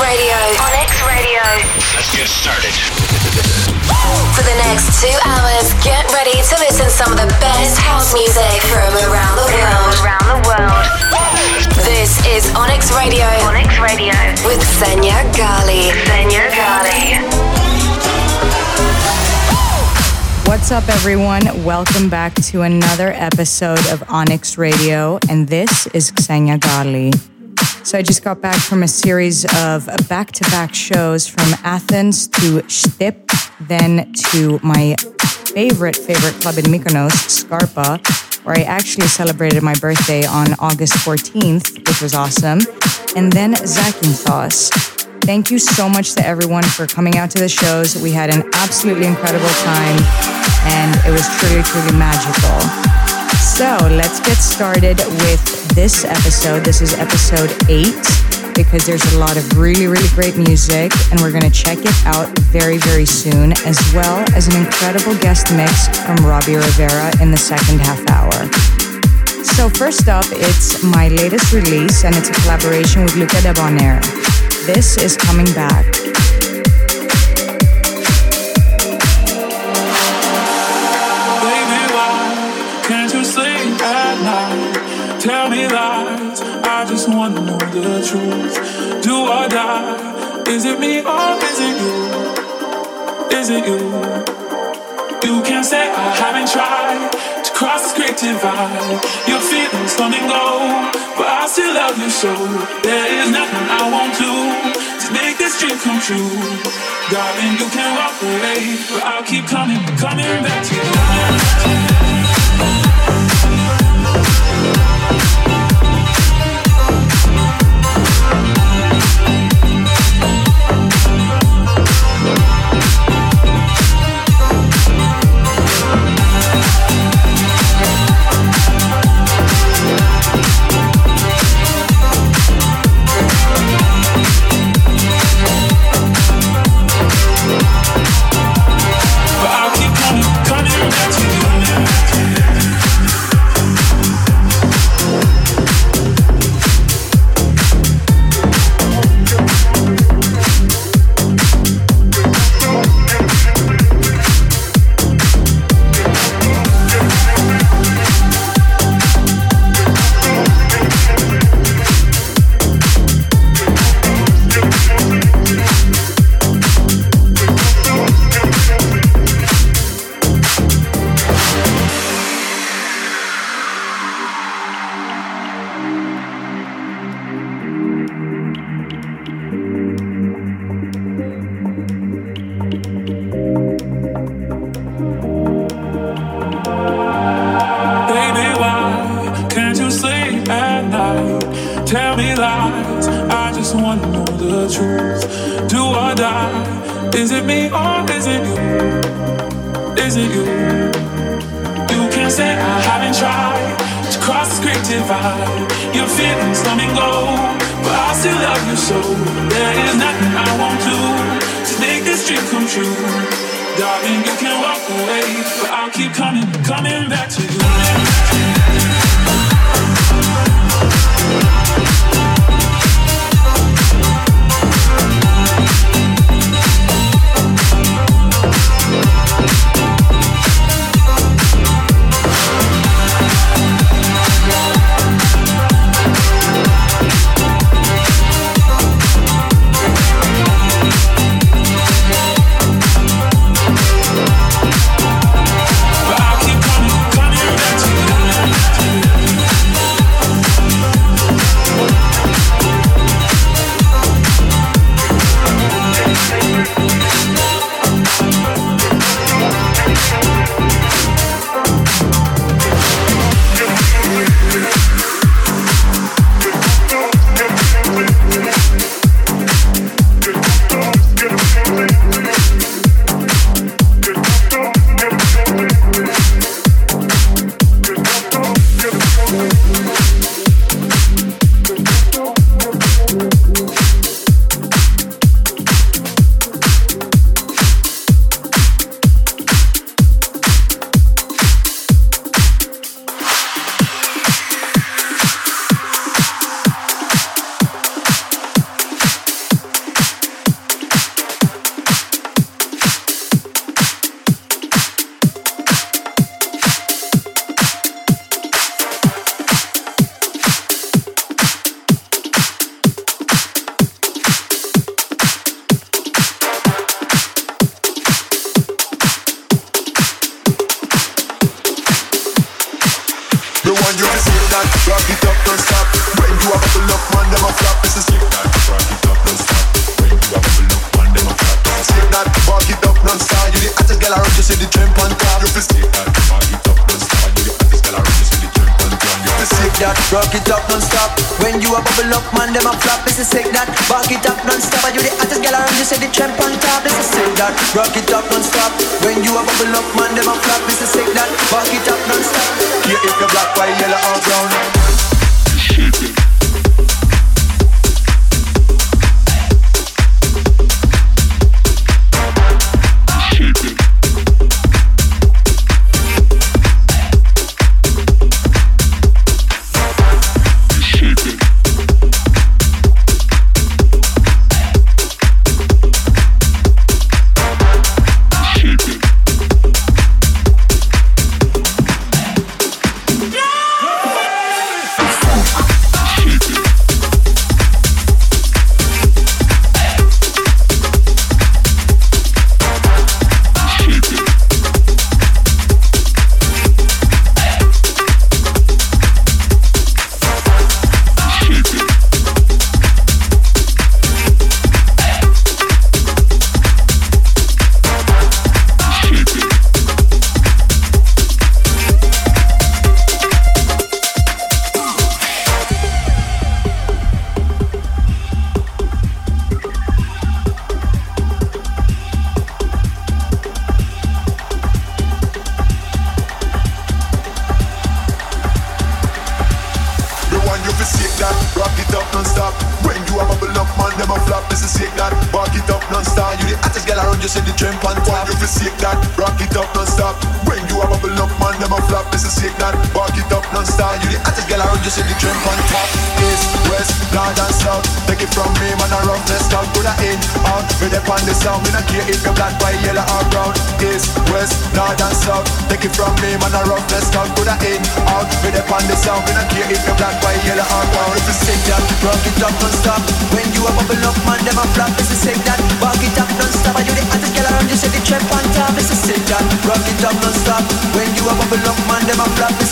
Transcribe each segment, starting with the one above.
Radio. Onyx Radio. Let's get started. For the next two hours, get ready to listen to some of the best house music from around the world. Around the world. This is Onyx Radio. Onyx Radio. With Xenia Ghali. Xenia Ghali. What's up, everyone? Welcome back to another episode of Onyx Radio, and this is Xenia Ghali. So I just got back from a series of back-to-back shows from Athens to Stip, then to my favorite, favorite club in Mykonos, Scarpa, where I actually celebrated my birthday on August 14th, which was awesome, and then Zakynthos. Thank you so much to everyone for coming out to the shows. We had an absolutely incredible time, and it was truly, truly magical. So let's get started with this episode. This is episode eight because there's a lot of really, really great music, and we're going to check it out very, very soon, as well as an incredible guest mix from Robbie Rivera in the second half hour. So, first up, it's my latest release, and it's a collaboration with Luca Debonair. This is coming back. Wanna know the truth. Do or die? Is it me or is it you? Is it you? You can't say I haven't tried to cross this great divide. Your feelings come and go, but I still love you so. There is nothing I won't do to make this dream come true. Darling, you can walk away, but I'll keep coming, coming back to you. jump non-stop. When you are bubble up, man, them a flop.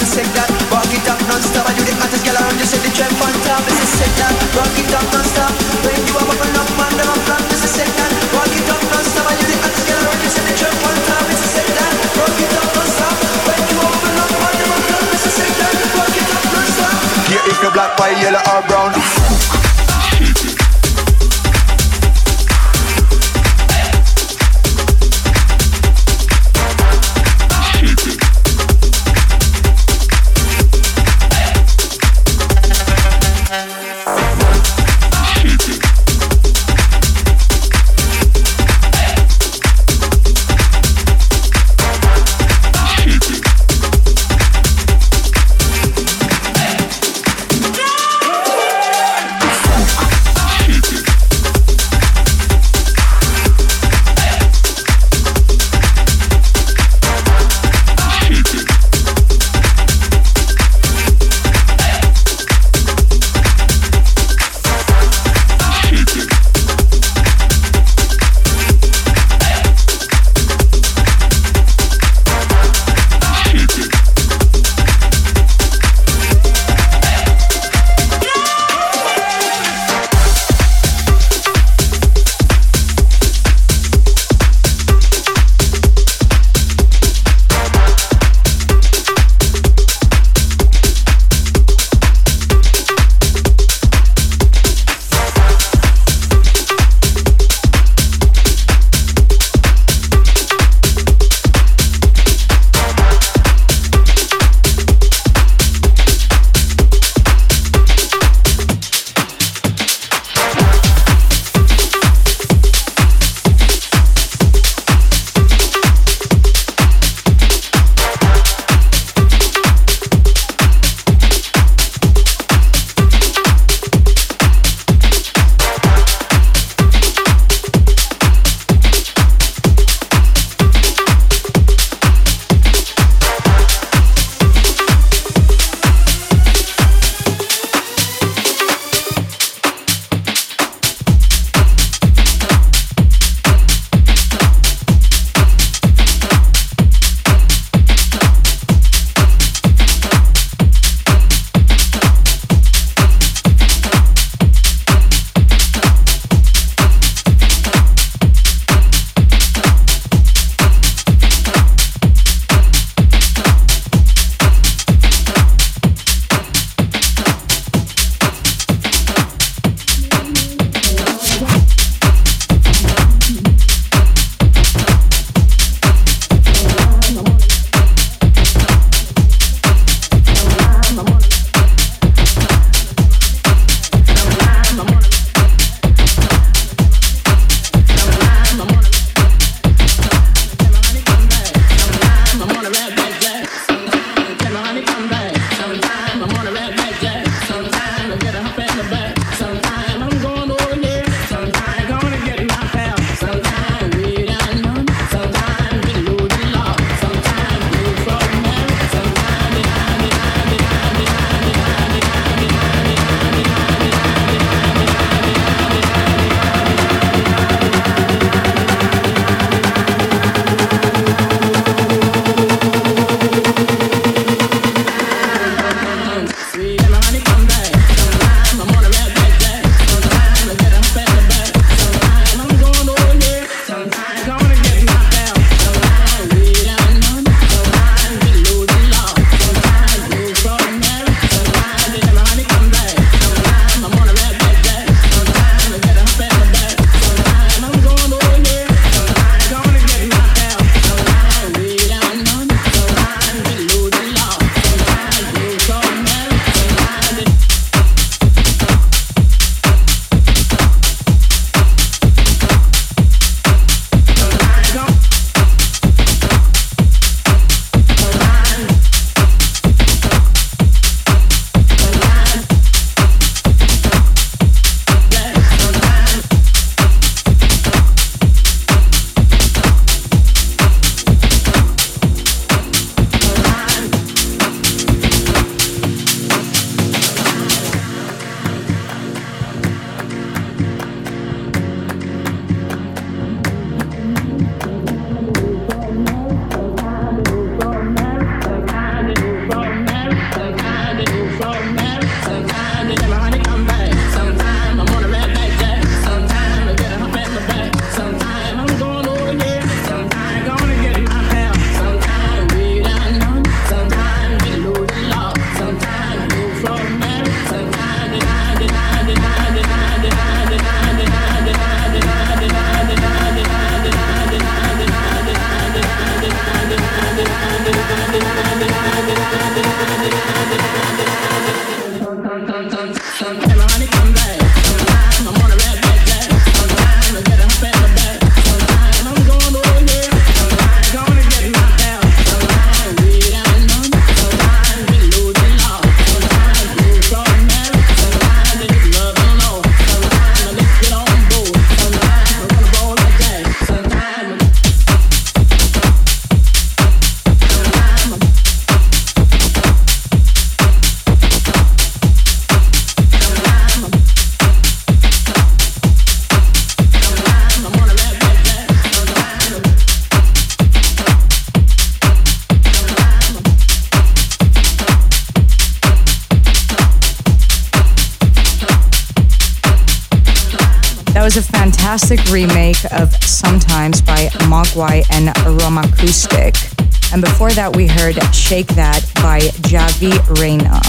Before that, we heard Shake That by Javi Reyna.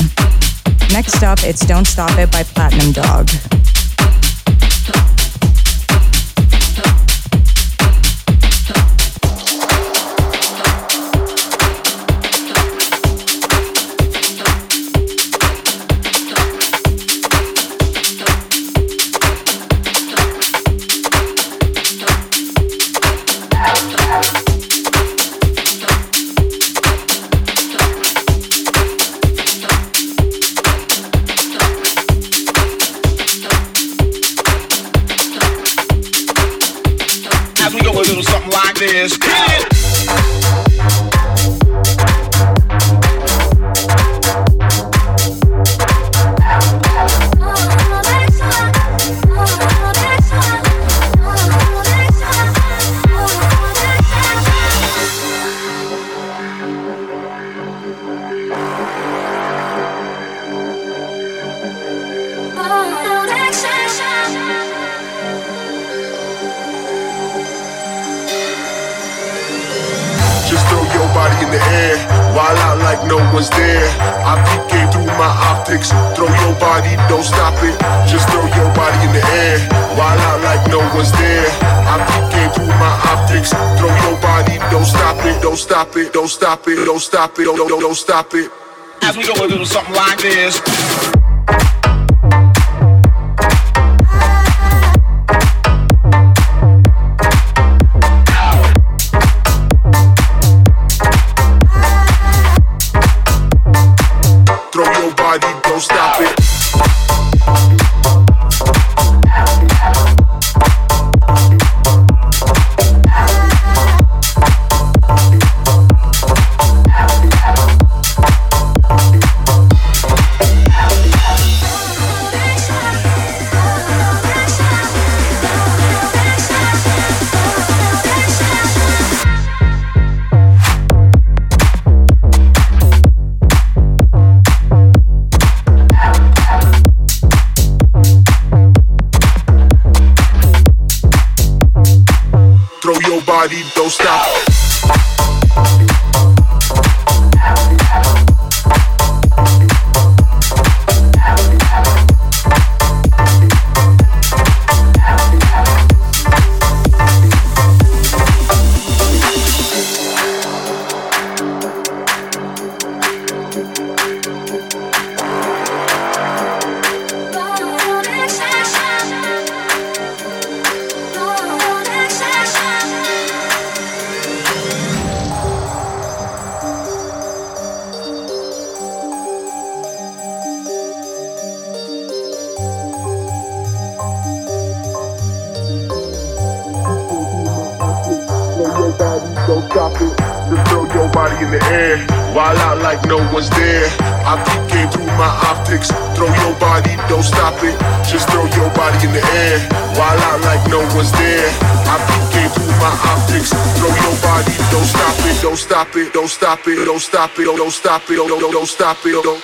Next up, it's Don't Stop It by Platinum Dog. don't stop it. Just throw your body in the air, while out like no one's there. I peep game through my optics. Throw your body, don't stop it, don't stop it, don't stop it, don't stop it, don't don't, don't stop it. As we go a little something like this. Stop it, oh, don't stop it, oh, don't don't stop it, oh, don't don't don't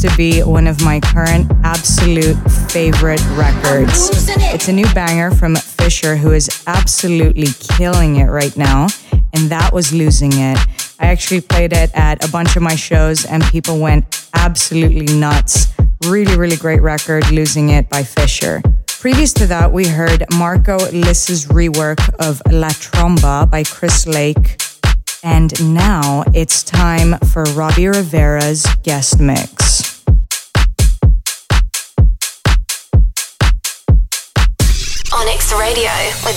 to be one of my current absolute favorite records. It's a new banger from Fisher, who is absolutely killing it right now, and that was Losing It. I actually played it at a bunch of my shows, and people went absolutely nuts. Really, really great record, Losing It by Fisher. Previous to that, we heard Marco Lys's rework of La Tromba by Chris Lake. And now it's time for Robbie Rivera's guest mix. Onyx Radio with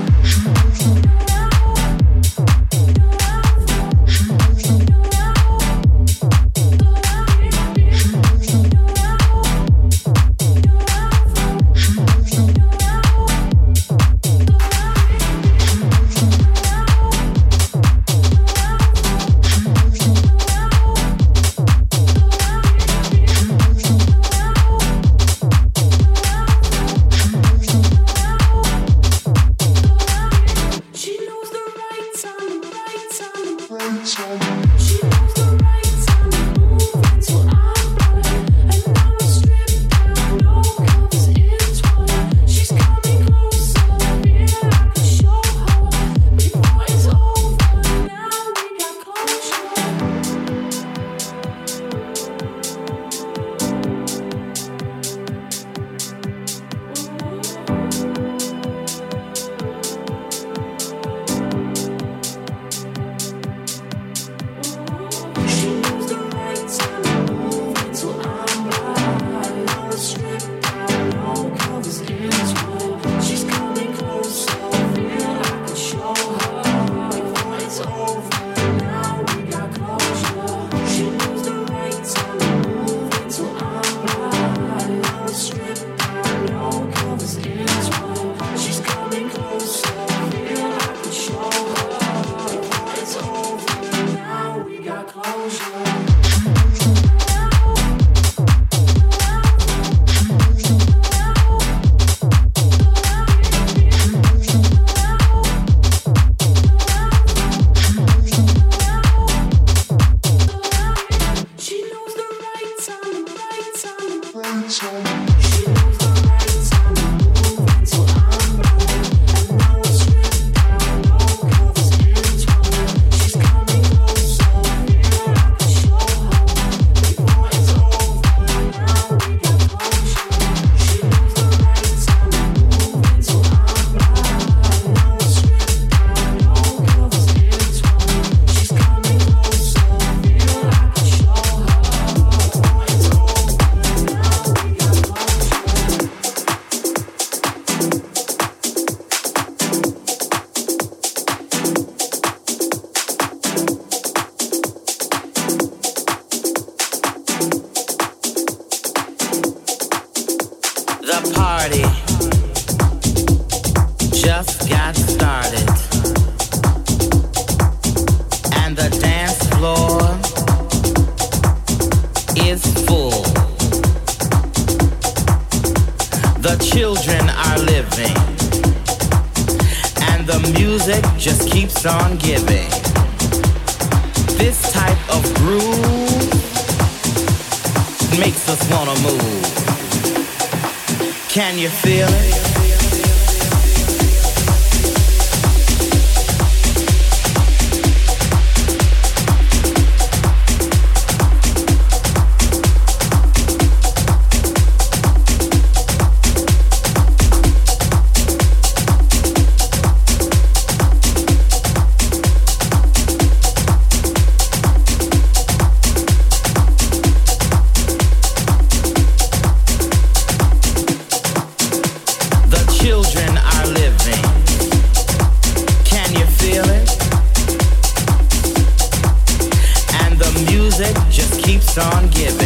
Xenia Ghali. The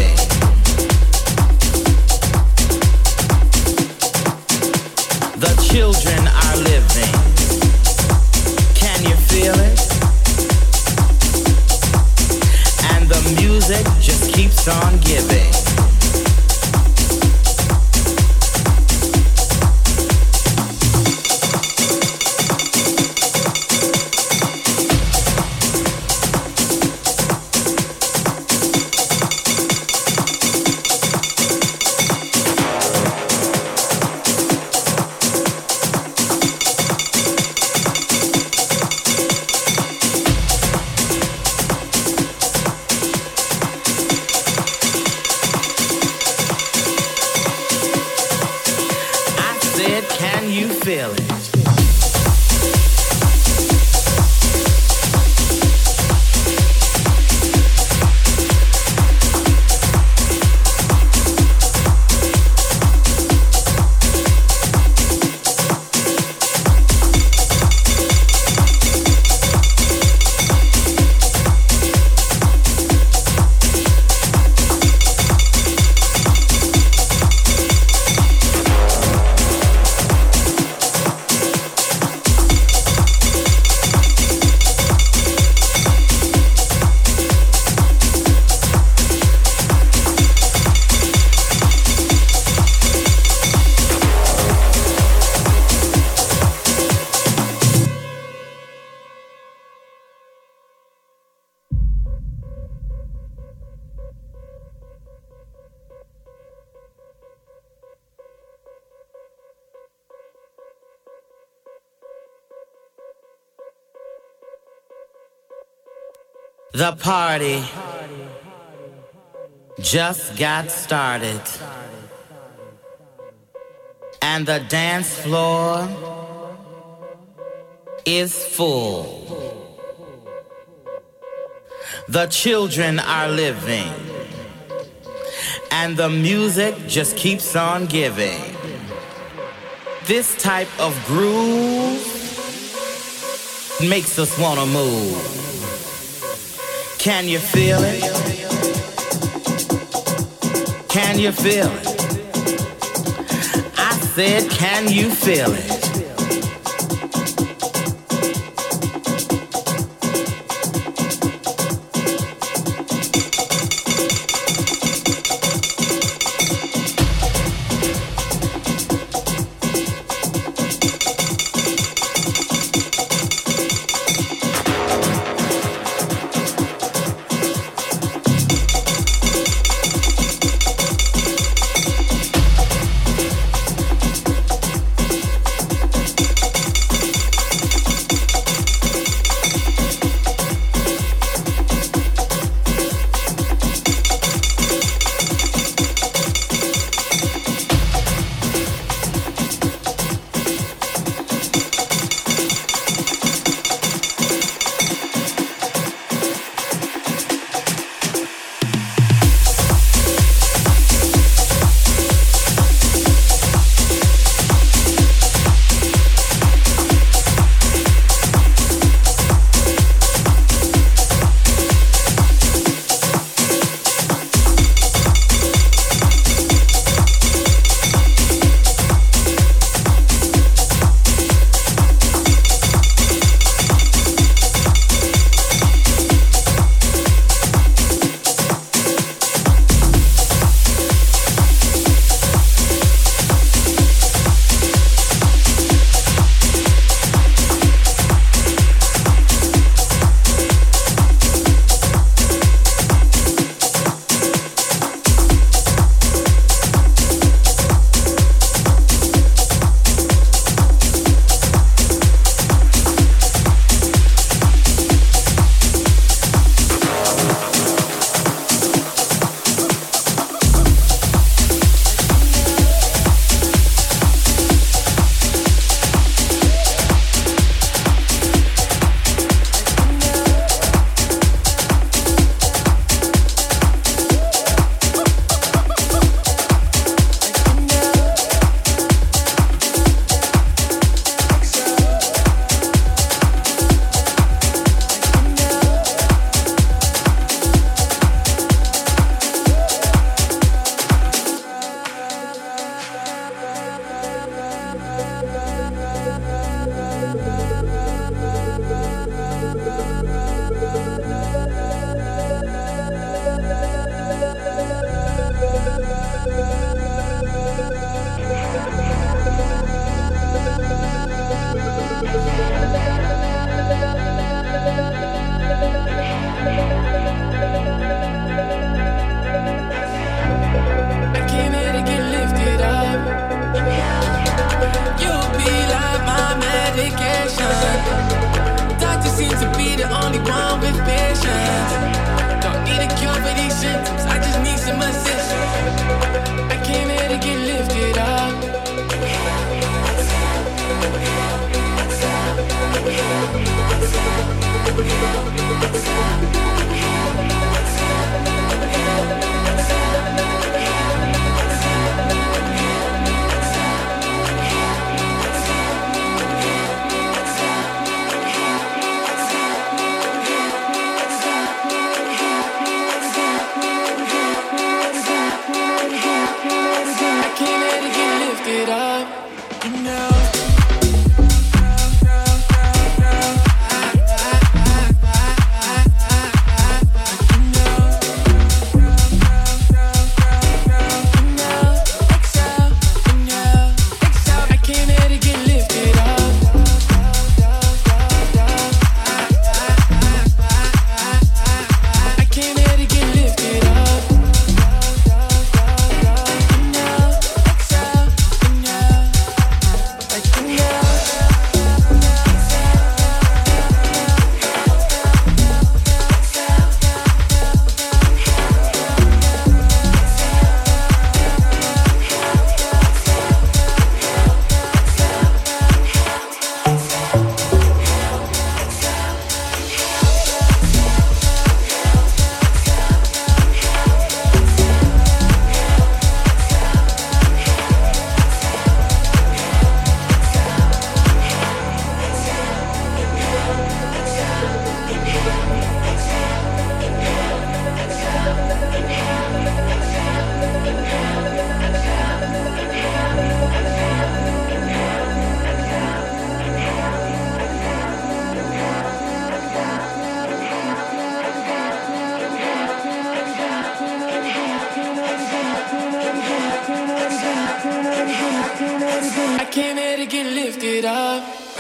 party just got started. And the dance floor is full. The children are living. And the music just keeps on giving. This type of groove makes us want to move. Can you feel it? Can you feel it? I said, can you feel it?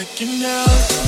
like an.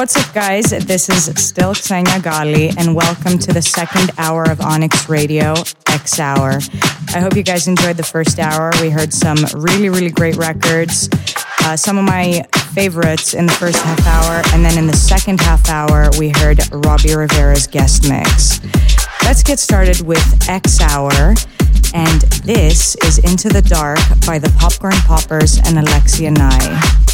Guys. This is still Xenia Ghali, and welcome to the second hour of Onyx Radio, X Hour. I hope you guys enjoyed the first hour. We heard some really, really great records, uh, some of my favorites in the first half hour, and then in the second half hour, we heard Robbie Rivera's guest mix. Let's get started with X Hour. And this is Into the Dark by the Popcorn Poppers and Alexia Nye.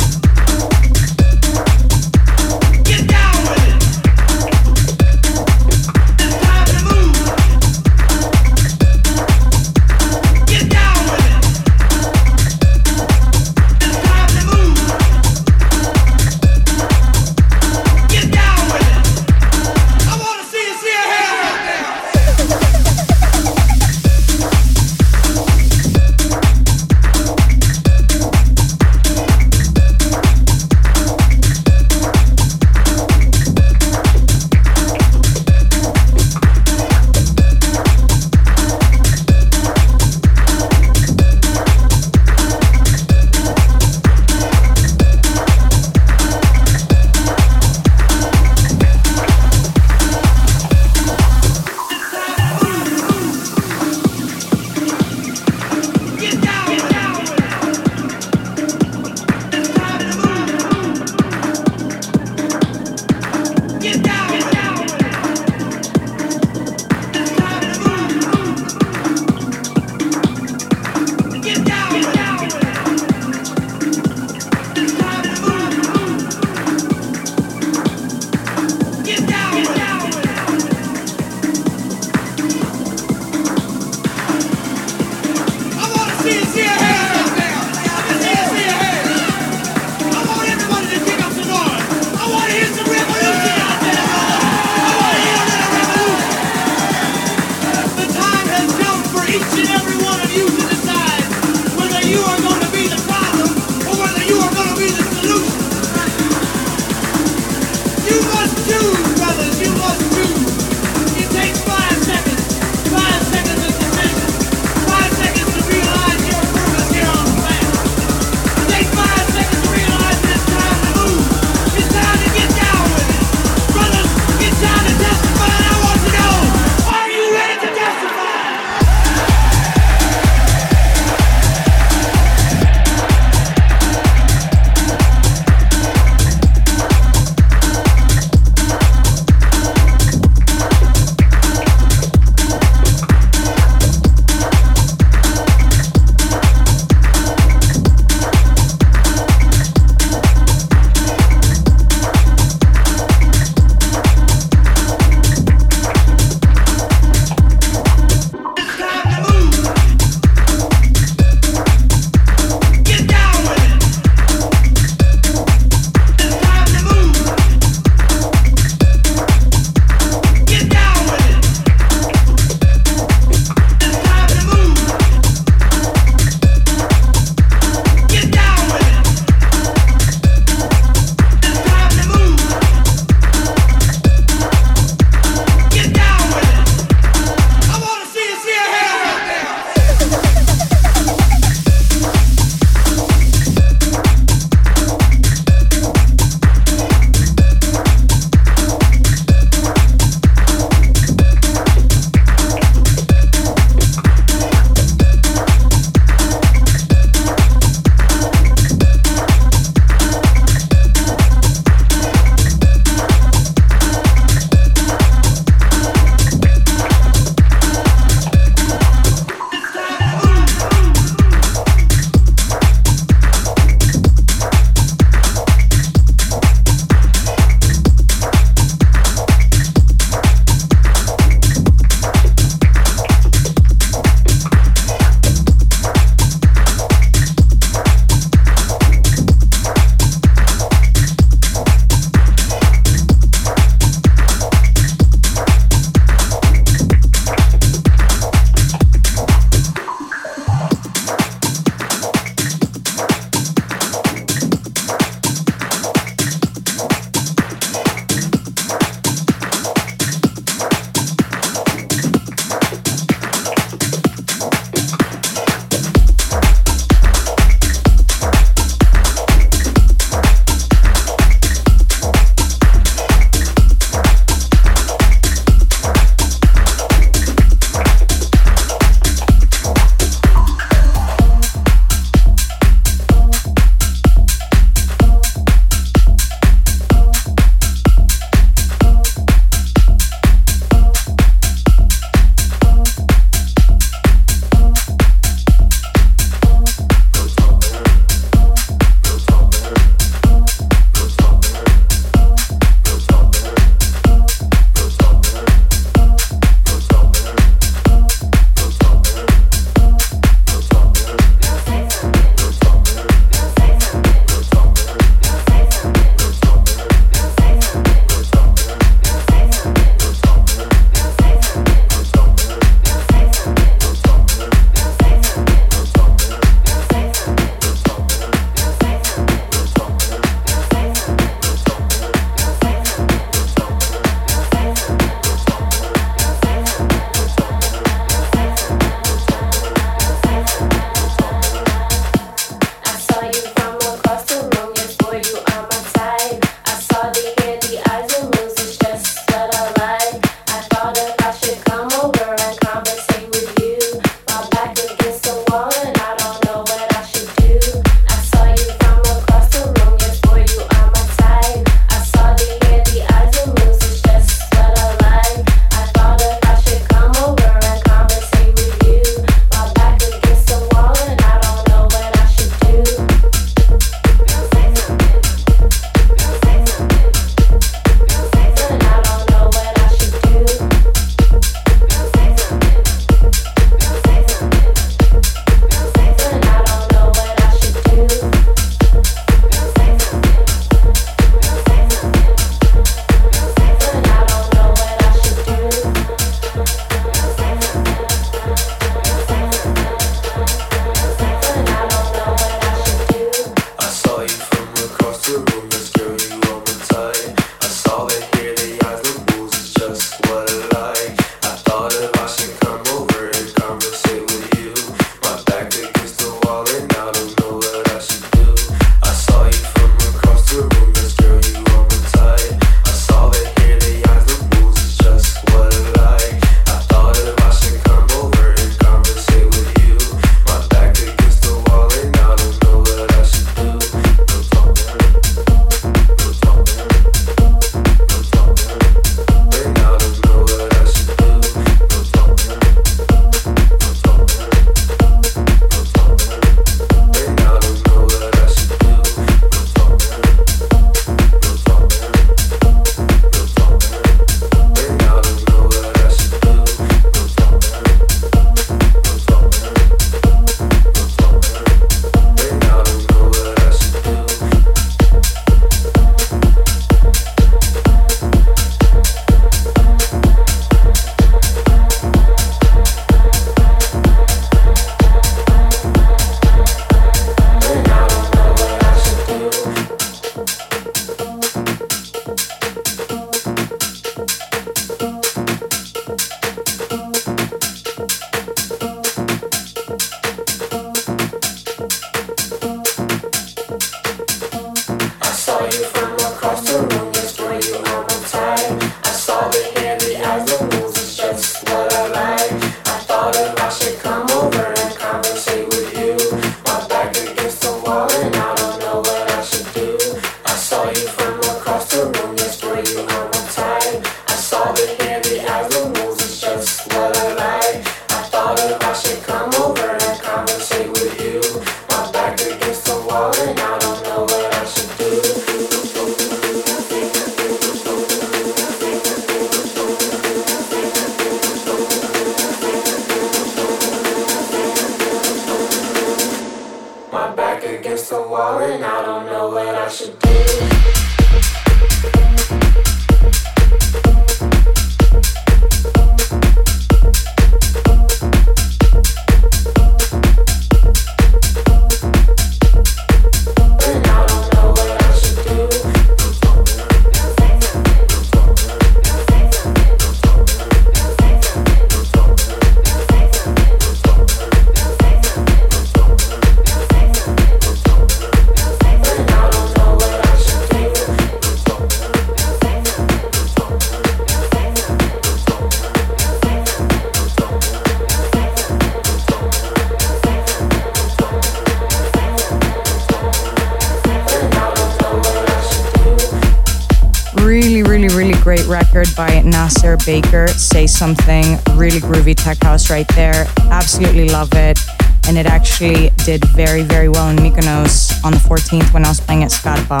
Something, really groovy tech house right there. Absolutely love it. And it actually did very, very well in Mykonos on the 14th when I was playing at Scarpa.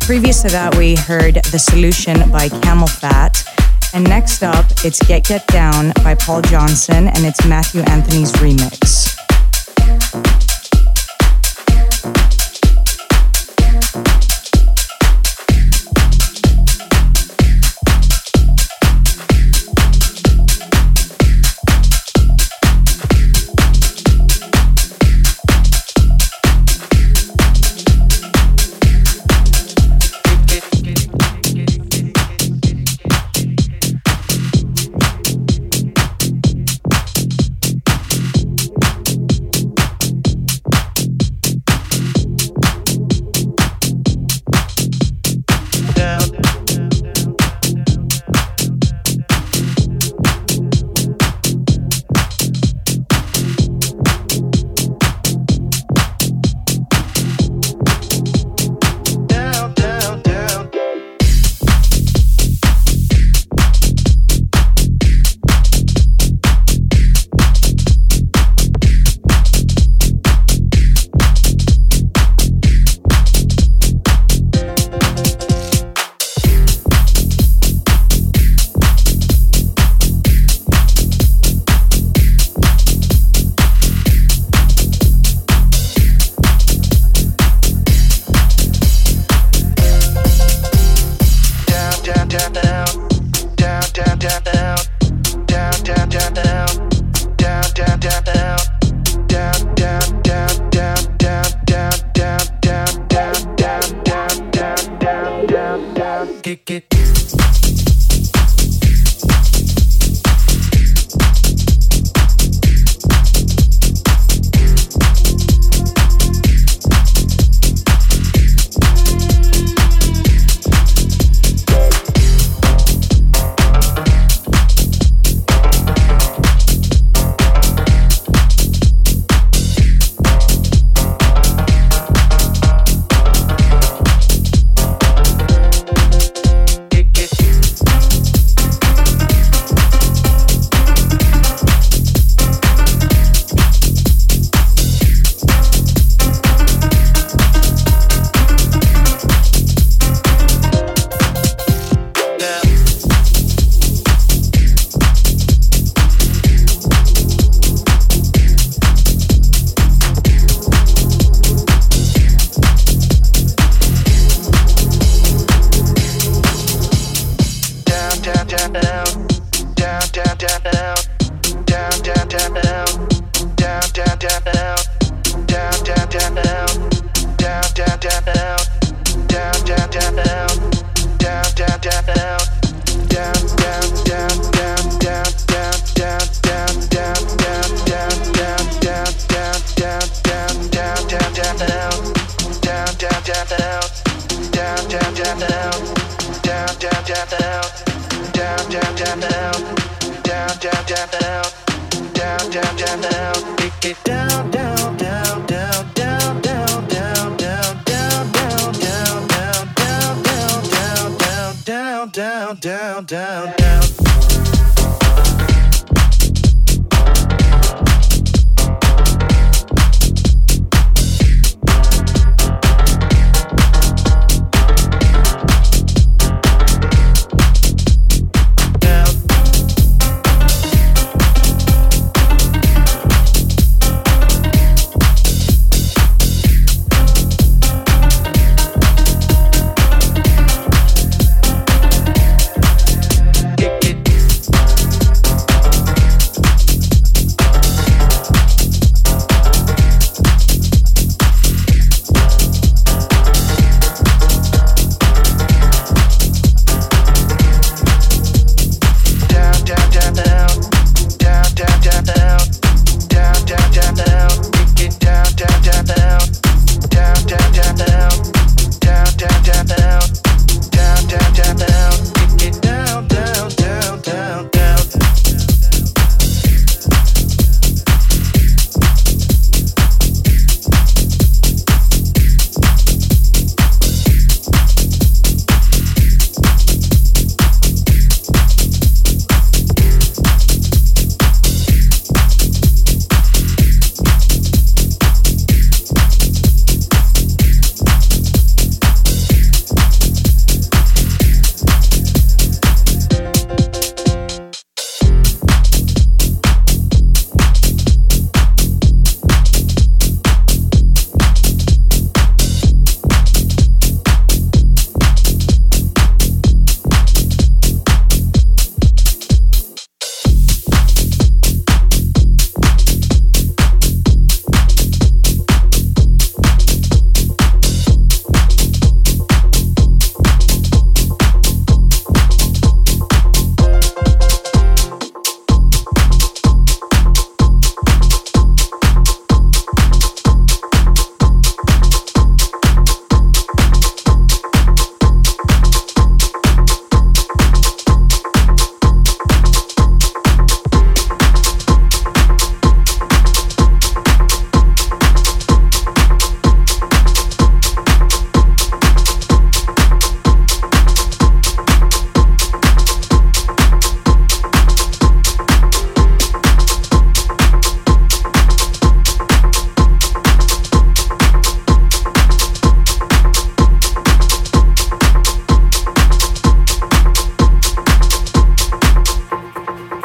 Previous to that, we heard The Solution by CamelPhat. And next up, it's Get Get Down by Paul Johnson, and it's Matthew Anthony's remix.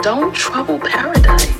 Don't trouble paradise.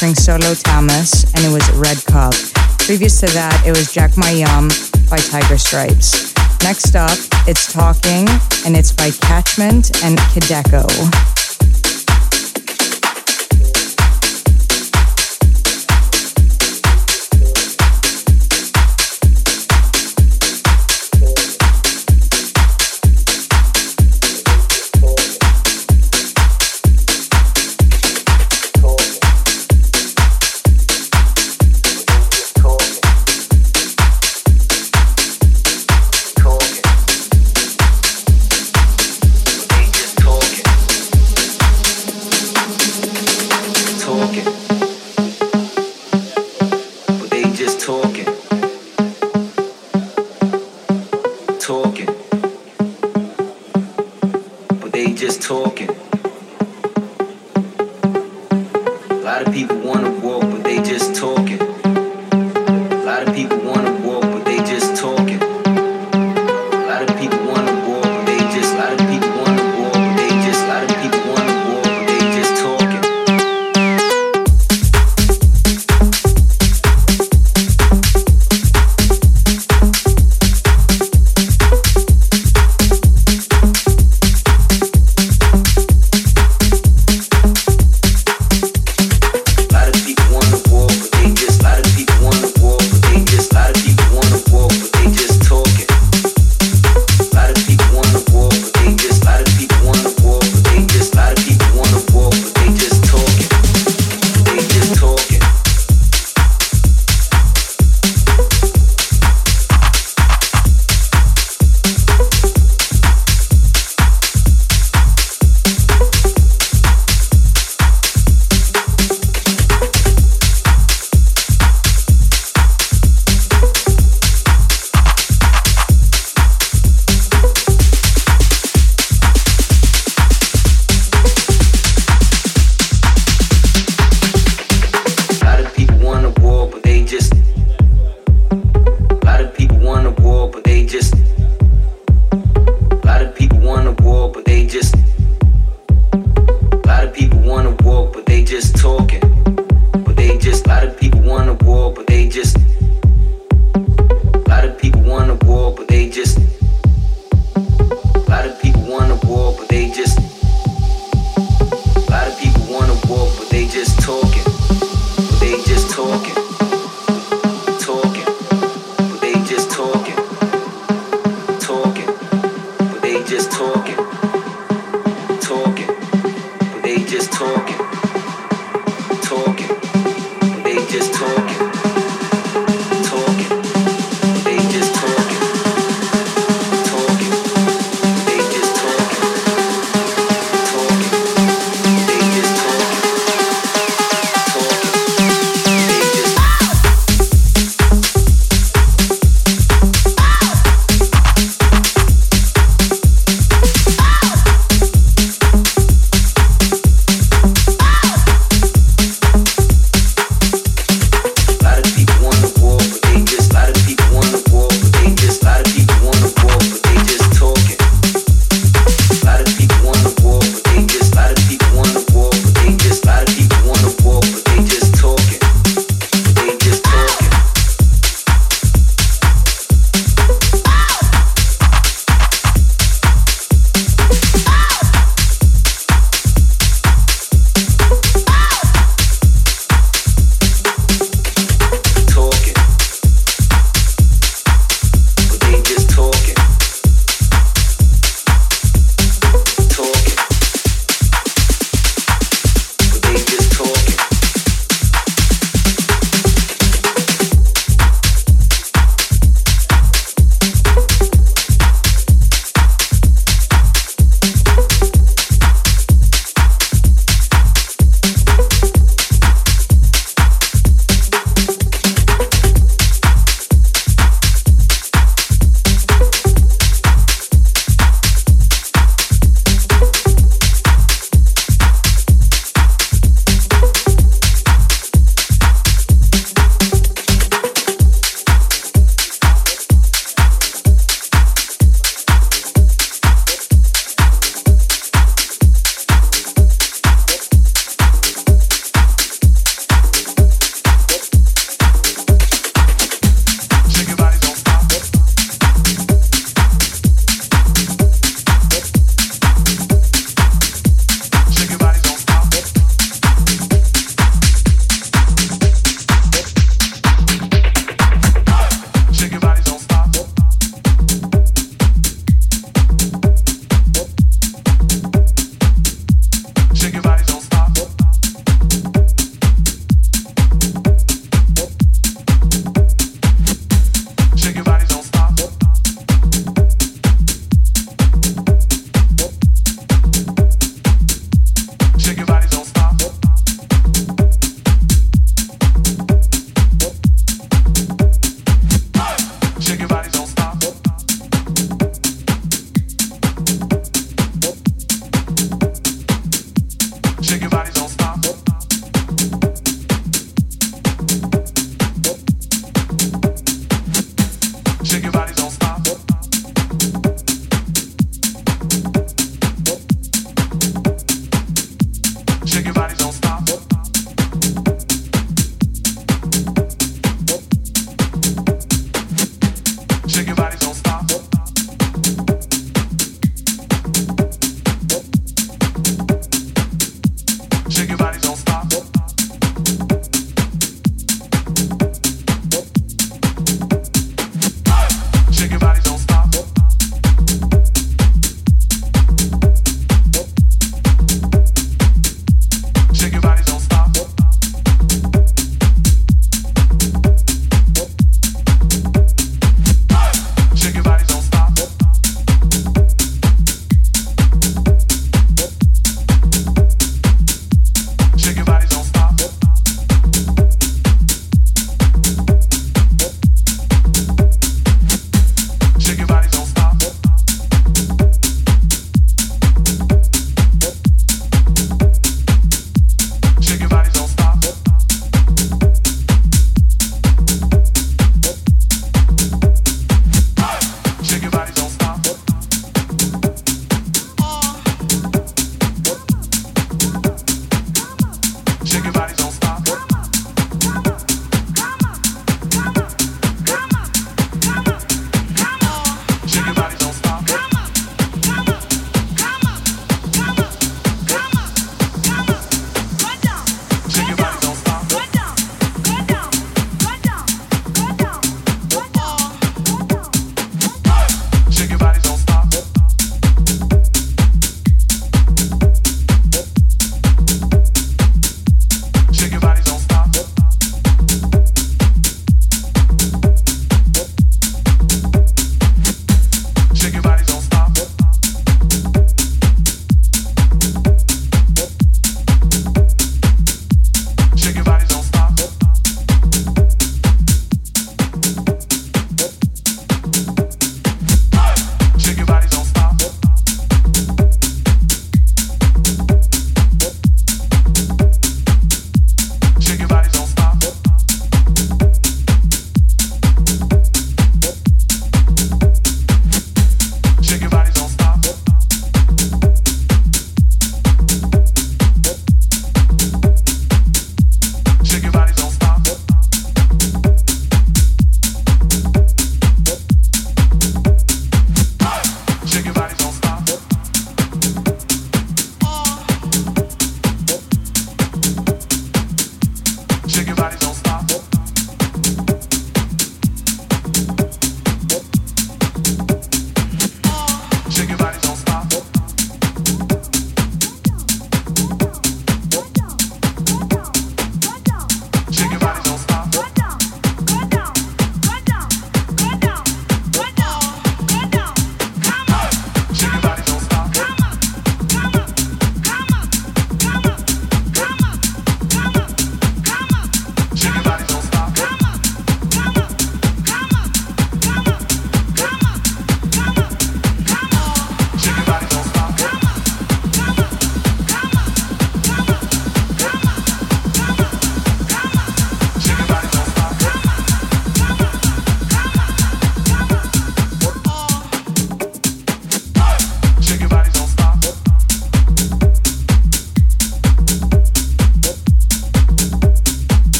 Featuring Solo Thomas, and it was Red Cup. Previous to that, it was Jack My Yum by Tiger Stripes. Next up, it's Talking, and it's by Catchment and Kideko. Shake your body so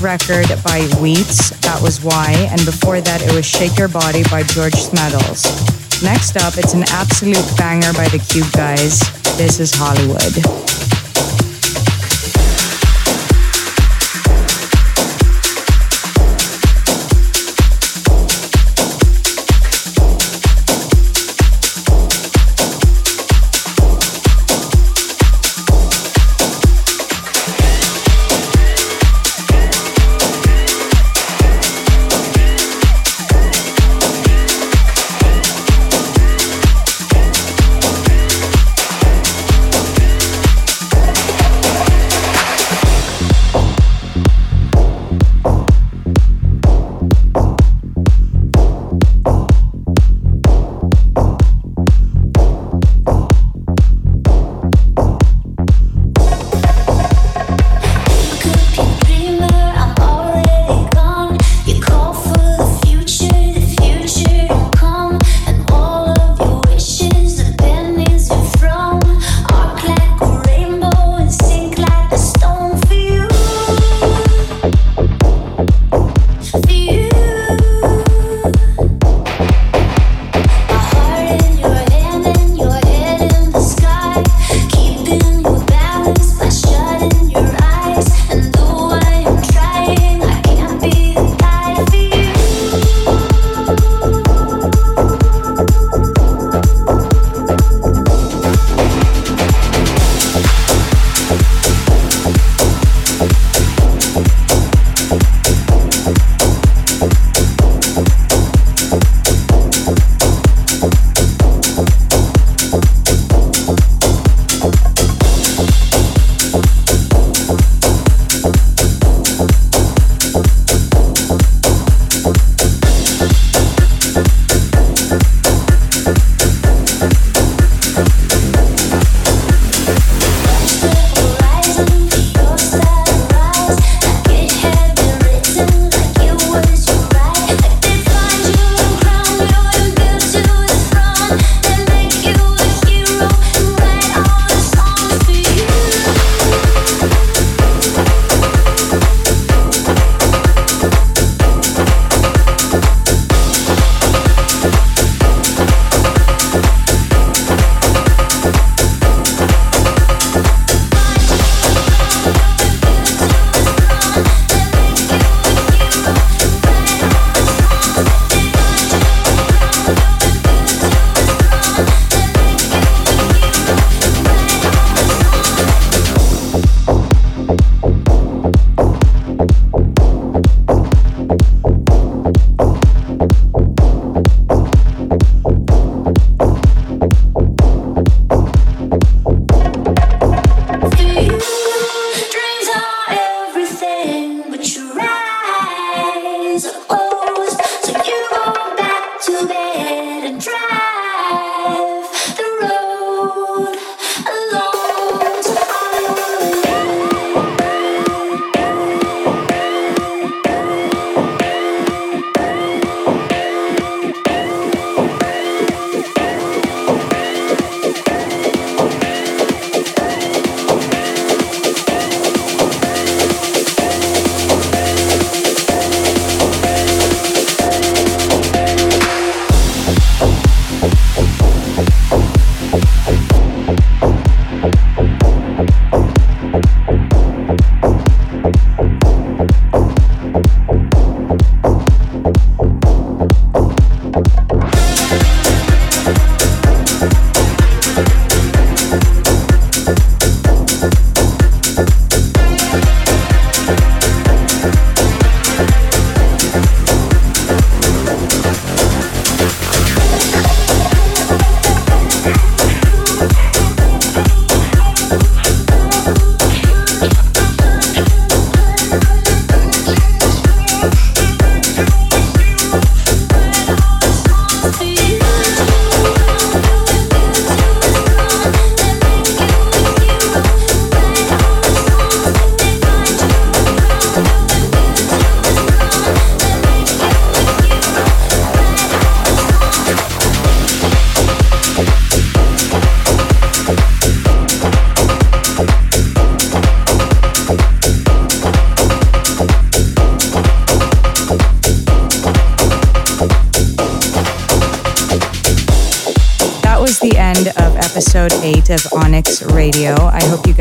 record by Wheats, that was why, and before that it was Shake Your Body by George Smeddles. Next up, it's an absolute banger by the Cube Guys. This is Hollywood.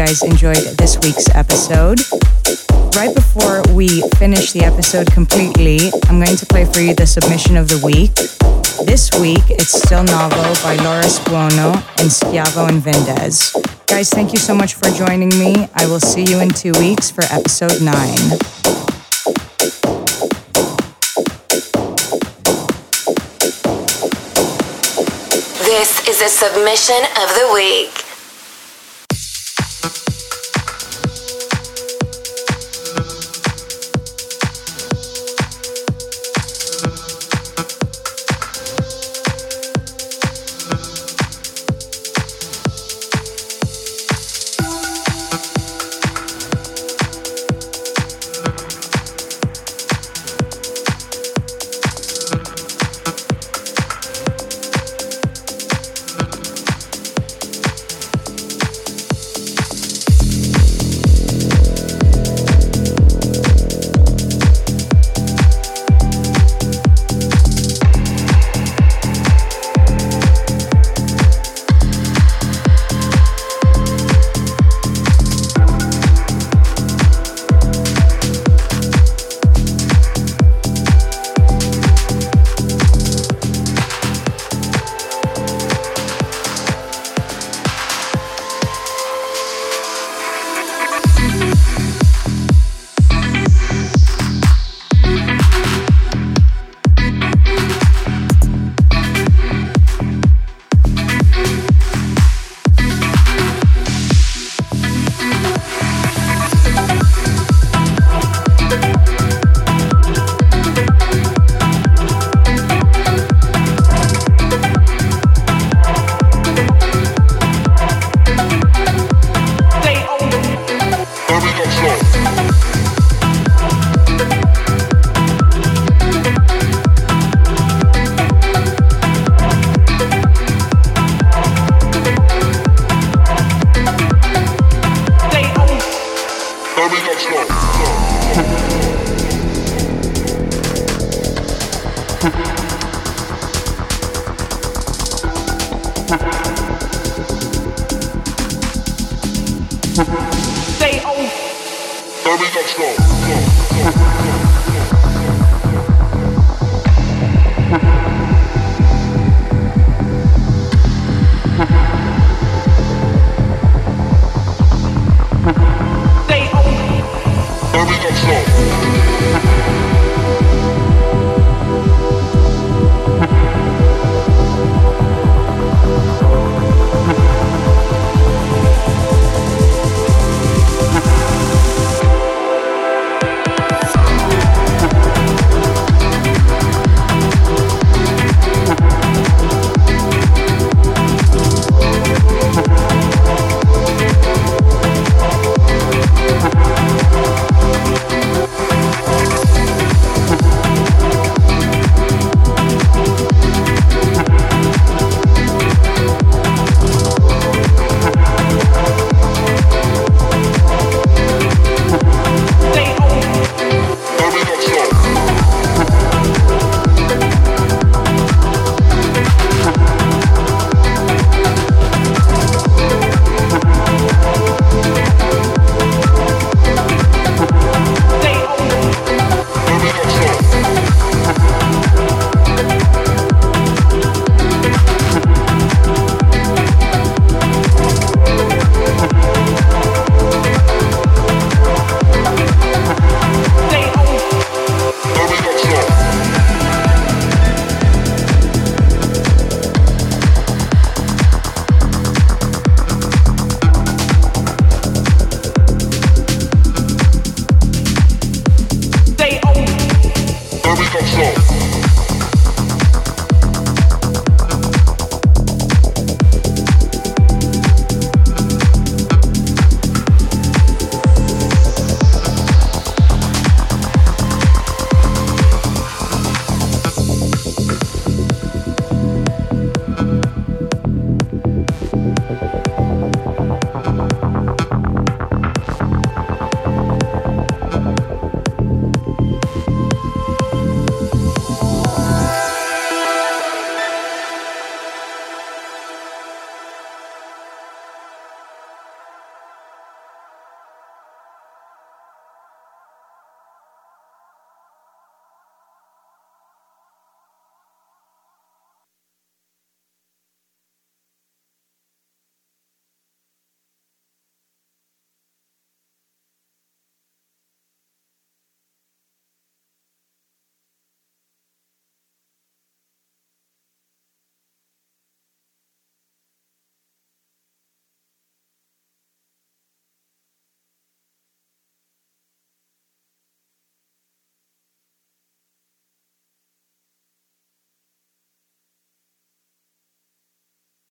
Guys enjoyed this week's episode. Right before we finish the episode completely, I'm going to play for you the submission of the week. This week, it's Still Novel by Laura Spuono and Schiavo and Vendez. Guys, thank you so much for joining me. I will see you in two weeks for episode 9. This is the submission of the week.